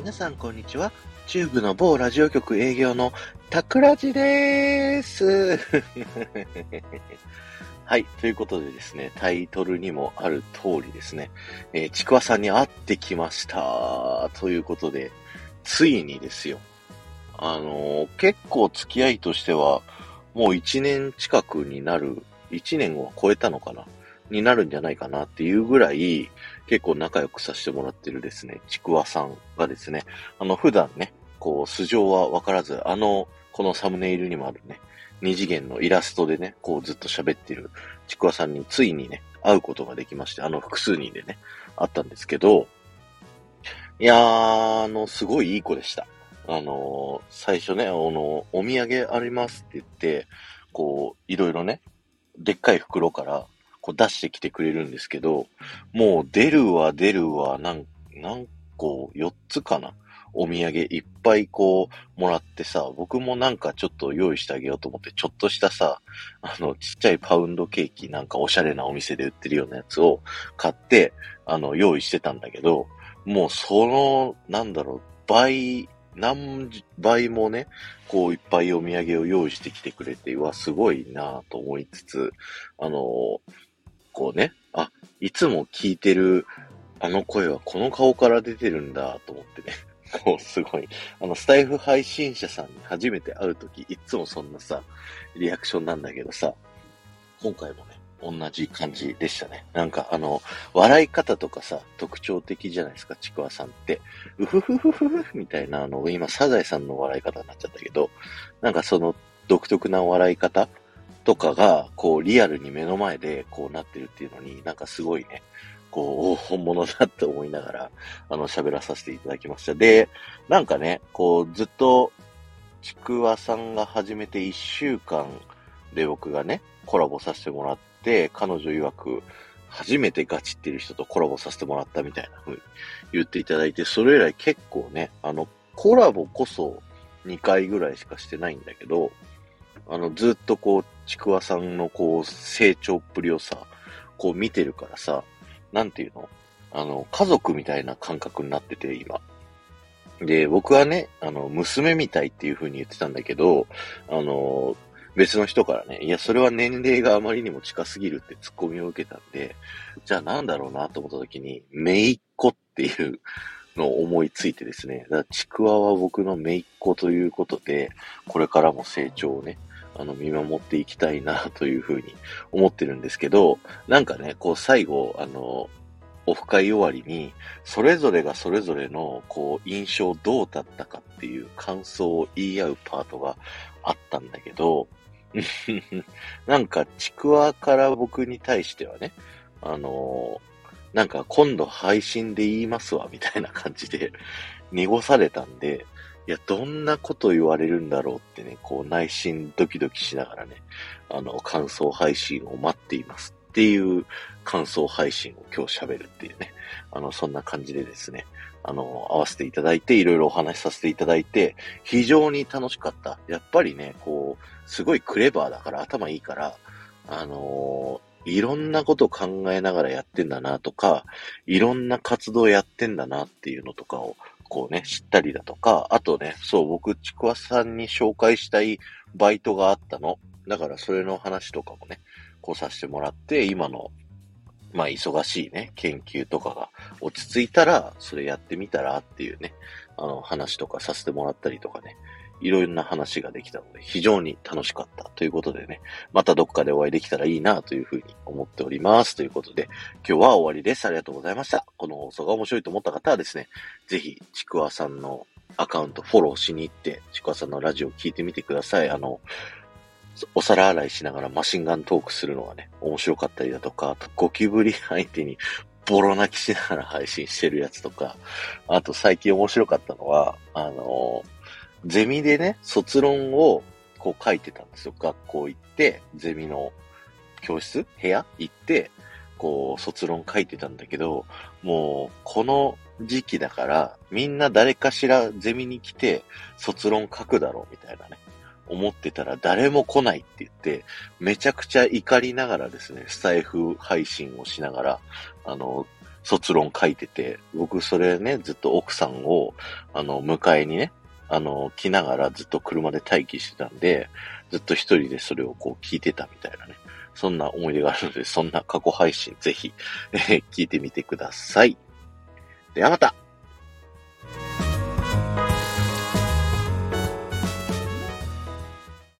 皆さんこんにちは。チューブの某ラジオ局営業のタクラジでーす。はい。ということでですね、タイトルにもある通りですね、えー、ちくわさんに会ってきました。ということで、ついにですよ。あのー、結構付き合いとしては、もう1年近くになる、1年を超えたのかなになるんじゃないかなっていうぐらい、結構仲良くさせてもらってるですね、ちくわさんがですね、あの、普段ね、こう、素性はわからず、あの、このサムネイルにもあるね、二次元のイラストでね、こうずっと喋ってるちくわさんについにね、会うことができまして、あの複数人でね、会ったんですけど、いやー、あの、すごいいい子でした。あの最初ね、あの、お土産ありますって言って、こう、いろいろね、でっかい袋から、こう出してきてくれるんですけど、もう出るわ出るわ、なん、何個、4つかな。お土産いっぱいこう、もらってさ、僕もなんかちょっと用意してあげようと思って、ちょっとしたさ、あの、ちっちゃいパウンドケーキなんかおしゃれなお店で売ってるようなやつを買って、あの、用意してたんだけど、もうその、なんだろう、倍、何倍もね、こういっぱいお土産を用意してきてくれて、うわ、すごいなと思いつつ、あのこうね、あ、いつも聞いてるあの声はこの顔から出てるんだと思ってね。こう、すごい。あの、スタイフ配信者さんに初めて会うとき、いつもそんなさ、リアクションなんだけどさ、今回もね、同じ感じでしたね。なんかあの、笑い方とかさ、特徴的じゃないですか、ちくわさんって。うふふふふふみたいな、あの、今、サザエさんの笑い方になっちゃったけど、なんかその独特な笑い方とかが、こう、リアルに目の前でこうなってるっていうのに、なんかすごいね、こう、本物だって思いながら、あの、喋らさせていただきました。で、なんかね、こう、ずっと、ちくわさんが始めて1週間で僕がね、コラボさせてもらって、彼女曰く、初めてガチってる人とコラボさせてもらったみたいな風に言っていただいて、それ以来結構ね、あの、コラボこそ2回ぐらいしかしてないんだけど、あの、ずっとこう、ちくわさんのこう、成長っぷりをさ、こう見てるからさ、なんていうの？あの、家族みたいな感覚になってて、今。で、僕はね、あの、娘みたいっていう風に言ってたんだけど、あの、別の人からね、いや、それは年齢があまりにも近すぎるってツッコミを受けたんで、じゃあなんだろうなと思った時に、めいっ子っていうのを思いついてですね、だからちくわは僕のめいっ子ということで、これからも成長をね、あの、見守っていきたいなというふうに思ってるんですけど、なんかね、こう最後、あの、オフ会終わりに、それぞれがそれぞれの、こう、印象どうだったかっていう感想を言い合うパートがあったんだけど、なんか、ちくわから僕に対してはね、あのなんか今度配信で言いますわ、みたいな感じで濁されたんで、いや、どんなこと言われるんだろうってね、こう内心ドキドキしながらね、あの、感想配信を待っていますっていう感想配信を今日喋るっていうね、あの、そんな感じでですね、あの、合わせていただいて、いろいろお話しさせていただいて、非常に楽しかった。やっぱりね、こう、すごいクレバーだから頭いいから、あのー、いろんなこと考えながらやってんだなとか、いろんな活動やってんだなっていうのとかをこうね、知ったりだとか、あとね、そう、僕、ちくわさんに紹介したいバイトがあったの。だから、それの話とかもね、こうさせてもらって、今の、まあ、忙しいね、研究とかが落ち着いたら、それやってみたらっていうね、あの、話とかさせてもらったりとかね、いろんな話ができたので、非常に楽しかったということでね、またどっかでお会いできたらいいなというふうに思っております。ということで、今日は終わりです。ありがとうございました。この放送が面白いと思った方はですね、ぜひ、ちくわさんのアカウントフォローしに行って、ちくわさんのラジオを聞いてみてください。あの、お皿洗いしながらマシンガントークするのがね、面白かったりだとか、あとゴキブリ相手にボロ泣きしながら配信してるやつとか、あと最近面白かったのは、あのゼミでね、卒論をこう書いてたんですよ。学校行って、ゼミの教室部屋行って、こう、卒論書いてたんだけど、もう、この時期だから、みんな誰かしらゼミに来て、卒論書くだろう、みたいなね。思ってたら誰も来ないって言って、めちゃくちゃ怒りながらですね、スタイフ配信をしながら、あの、卒論書いてて、僕それね、ずっと奥さんを、あの、迎えにね、あの、来ながらずっと車で待機してたんで、ずっと一人でそれをこう聞いてたみたいなね。そんな思い出があるので、そんな過去配信ぜひ、えー、聞いてみてください。ではまた